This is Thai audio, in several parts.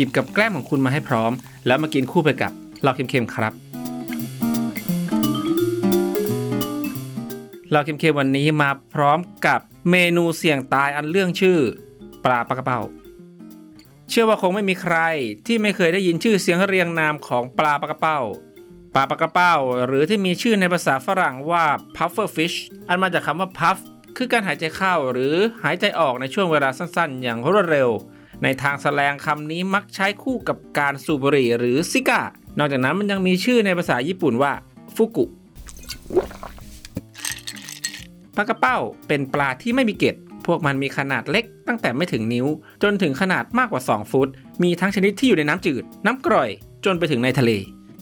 ยิบกับแกล้มของคุณมาให้พร้อม แล้วมากินคู่ไปกับเหล้าเค็มๆครับเราเค็มๆวันนี้มาพร้อมกับเมนูเสี่ยงตายอันเรื่องชื่อ ปลาปลากระเป้าเชื่อว่าคงไม่มีใครที่ไม่เคยได้ยินชื่อเสียงเรียงนามของปลาปลากระเป้าปลาปลากระเป้าหรือที่มีชื่อในภาษาฝรั่งว่า puffer fish อันมาจากคำว่า puff คือการหายใจเข้าหรือหายใจออกในช่วงเวลาสั้นๆ อย่างรวดเร็ว ในทางแสลงคำนี้มักใช้คู่กับการสูบบุหรี่หรือซิก้านอกจากนั้นมันยังมีชื่อในภาษาญี่ปุ่นว่าฟุกุปลากระเป้าเป็นปลาที่ไม่มีเกล็ดพวกมันมีขนาดเล็กตั้งแต่ไม่ถึงนิ้ว จนถึงขนาดมากกว่า 2 ฟุต มีทั้งชนิดที่อยู่ในน้ำจืด น้ำกร่อย จนไปถึงในทะเล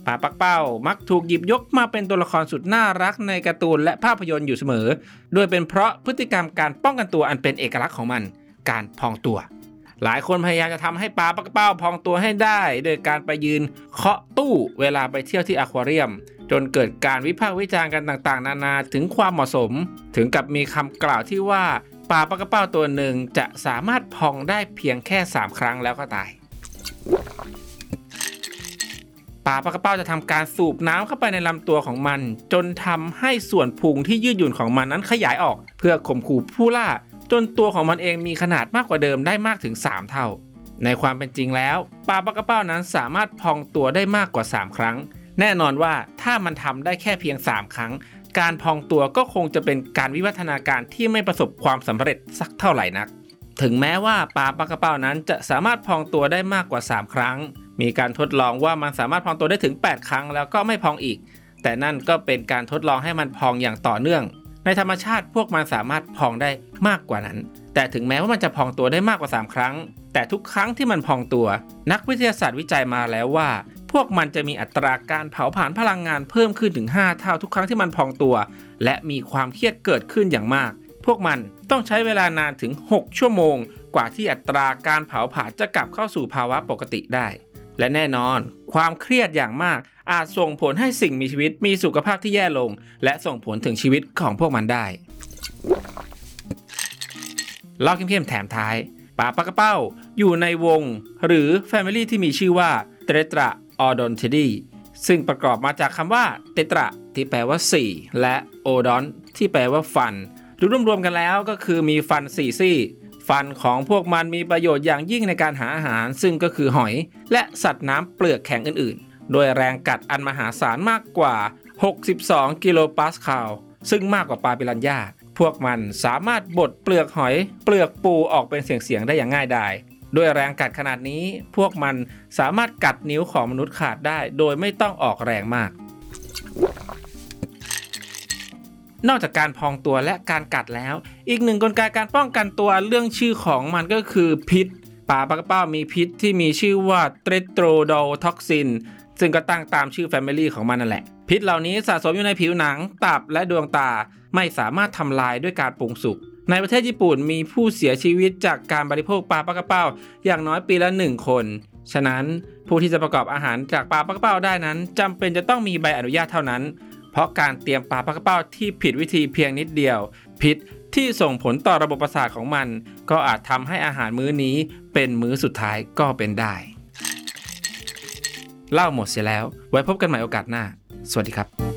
ปลาปักเป้ามักถูกหยิบยกมาเป็นตัวละครสุดน่ารักในการ์ตูนและภาพยนตร์อยู่เสมอ โดยเป็นเพราะพฤติกรรมการป้องกันตัวอันเป็นเอกลักษณ์ของมัน การพองตัว หลายคนพยายามจะทำให้ปลาปักเป้าพองตัวให้ได้ โดยการไปยืนเคาะตู้เวลาไปเที่ยวที่อควาเรียม จนเกิดการวิพากษ์วิจารณ์กันต่างๆ นานาถึงความเหมาะสม ถึงกับมีคำกล่าวที่ว่าปลาปลากระเป้าตัวหนึ่งจะสามารถพองได้เพียงแค่ 3 ครั้งแล้วก็ตายปลาปลากระเป้าจะทำการสูบน้ำเข้าไปในลำตัวของมัน จนทำให้ส่วนพุงที่ยืดหยุ่นของมันนั้นขยายออก เพื่อข่มขู่ผู้ล่า จนตัวของมันเองมีขนาดมากกว่าเดิมได้มากถึง 3 เท่า ในความเป็นจริงแล้วปลาปลากระเป้านั้นสามารถพองตัวได้มากกว่า 3 ครั้ง แน่นอนว่าถ้ามันทำได้แค่เพียง 3 ครั้ง การพองตัวก็คงจะเป็นการวิวัฒนาการที่ไม่ประสบความสำเร็จสักเท่าไหร่นัก ถึงแม้ว่าปลาปลากระเป้านั้นจะสามารถพองตัวได้มากกว่า 3 ครั้ง มีการทดลองว่ามันสามารถพองตัวได้ถึง 8 ครั้ง แล้วก็ไม่พองอีก แต่นั่นก็เป็นการทดลองให้มันพองอย่างต่อเนื่อง ในธรรมชาติพวกมันสามารถพองได้มากกว่านั้น แต่ถึงแม้ว่ามันจะพองตัวได้มากกว่า 3 ครั้ง แต่ทุกครั้งที่มันพองตัว นักวิทยาศาสตร์วิจัยมาแล้วว่า พวกมันจะมีอัตราการเผาผลาญพลังงานเพิ่มขึ้นถึง 5 เท่าทุกครั้งที่มันพองตัว และมีความเครียดเกิดขึ้นอย่างมาก พวกมันต้องใช้เวลานานถึง 6 ชั่วโมง กว่าที่อัตราการเผาผลาญจะกลับเข้าสู่ภาวะปกติได้ และแน่นอน ความเครียดอย่างมาก อาจส่งผลให้สิ่งมีชีวิตมีสุขภาพที่แย่ลง และส่งผลถึงชีวิตของพวกมันได้เล่าเข้มๆแถมท้ายปลาปากระเป้า อยู่ในวง หรือ Family ที่มีชื่อว่าเตรตราออดอนเทดีซึ่งประกอบมาจากคำว่าเตตราที่แปลว่า 4 และโอดอนที่แปลว่าฟันรือรวมๆกันแล้วก็คือมีฟัน4ซี่ ฟันของพวกมันมีประโยชน์อย่างยิ่งในการหาอาหาร ซึ่งก็คือหอย และสัตว์น้ำเปลือกแข็งอื่นๆ โดยแรงกัดอันมหาศาลมากกว่า 62 กิโลปาสคาล ซึ่งมากกว่าปลาปิรันย่า พวกมันสามารถบดเปลือกหอย เปลือกปูออกเป็นเสียงๆได้อย่างง่ายดายด้วยแรงกัดขนาดนี้ พวกมันสามารถกัดนิ้วของมนุษย์ขาดได้ โดยไม่ต้องออกแรงมาก นอกจากการพองตัวและการกัดแล้ว อีกหนึ่งกลไกการป้องกันตัวเลื่องชื่อของมันก็คือพิษปลาปลากระเป้ามีพิษที่มีชื่อว่า tetrodotoxin ซึ่งก็ตั้งตามชื่อ family ของมันนั่นแหละ พิษเหล่านี้สะสมอยู่ในผิวหนัง ตับและดวงตาไม่สามารถทำลายด้วยการปรุงสุก ในประเทศญี่ปุ่นมีผู้เสียชีวิตจากการบริโภคปลาปลากระเป้าอย่างน้อยปีละหนึ่งคน ฉะนั้นผู้ที่จะประกอบอาหารจากปลาปลากระเป้าได้นั้นจำเป็นจะต้องมีใบอนุญาตเท่านั้น ราะการเตรียมปลาปลากระเป้าที่ผิดวิธีเพียงนิดเดียว พิษที่ส่งผลต่อระบบประสาทของมัน ก็อาจทำให้อาหารมื้อนี้เป็นมื้อสุดท้ายก็เป็นได้ เล่าหมดเสียแล้ว ไว้พบกันใหม่โอกาสหน้า สวัสดีครับ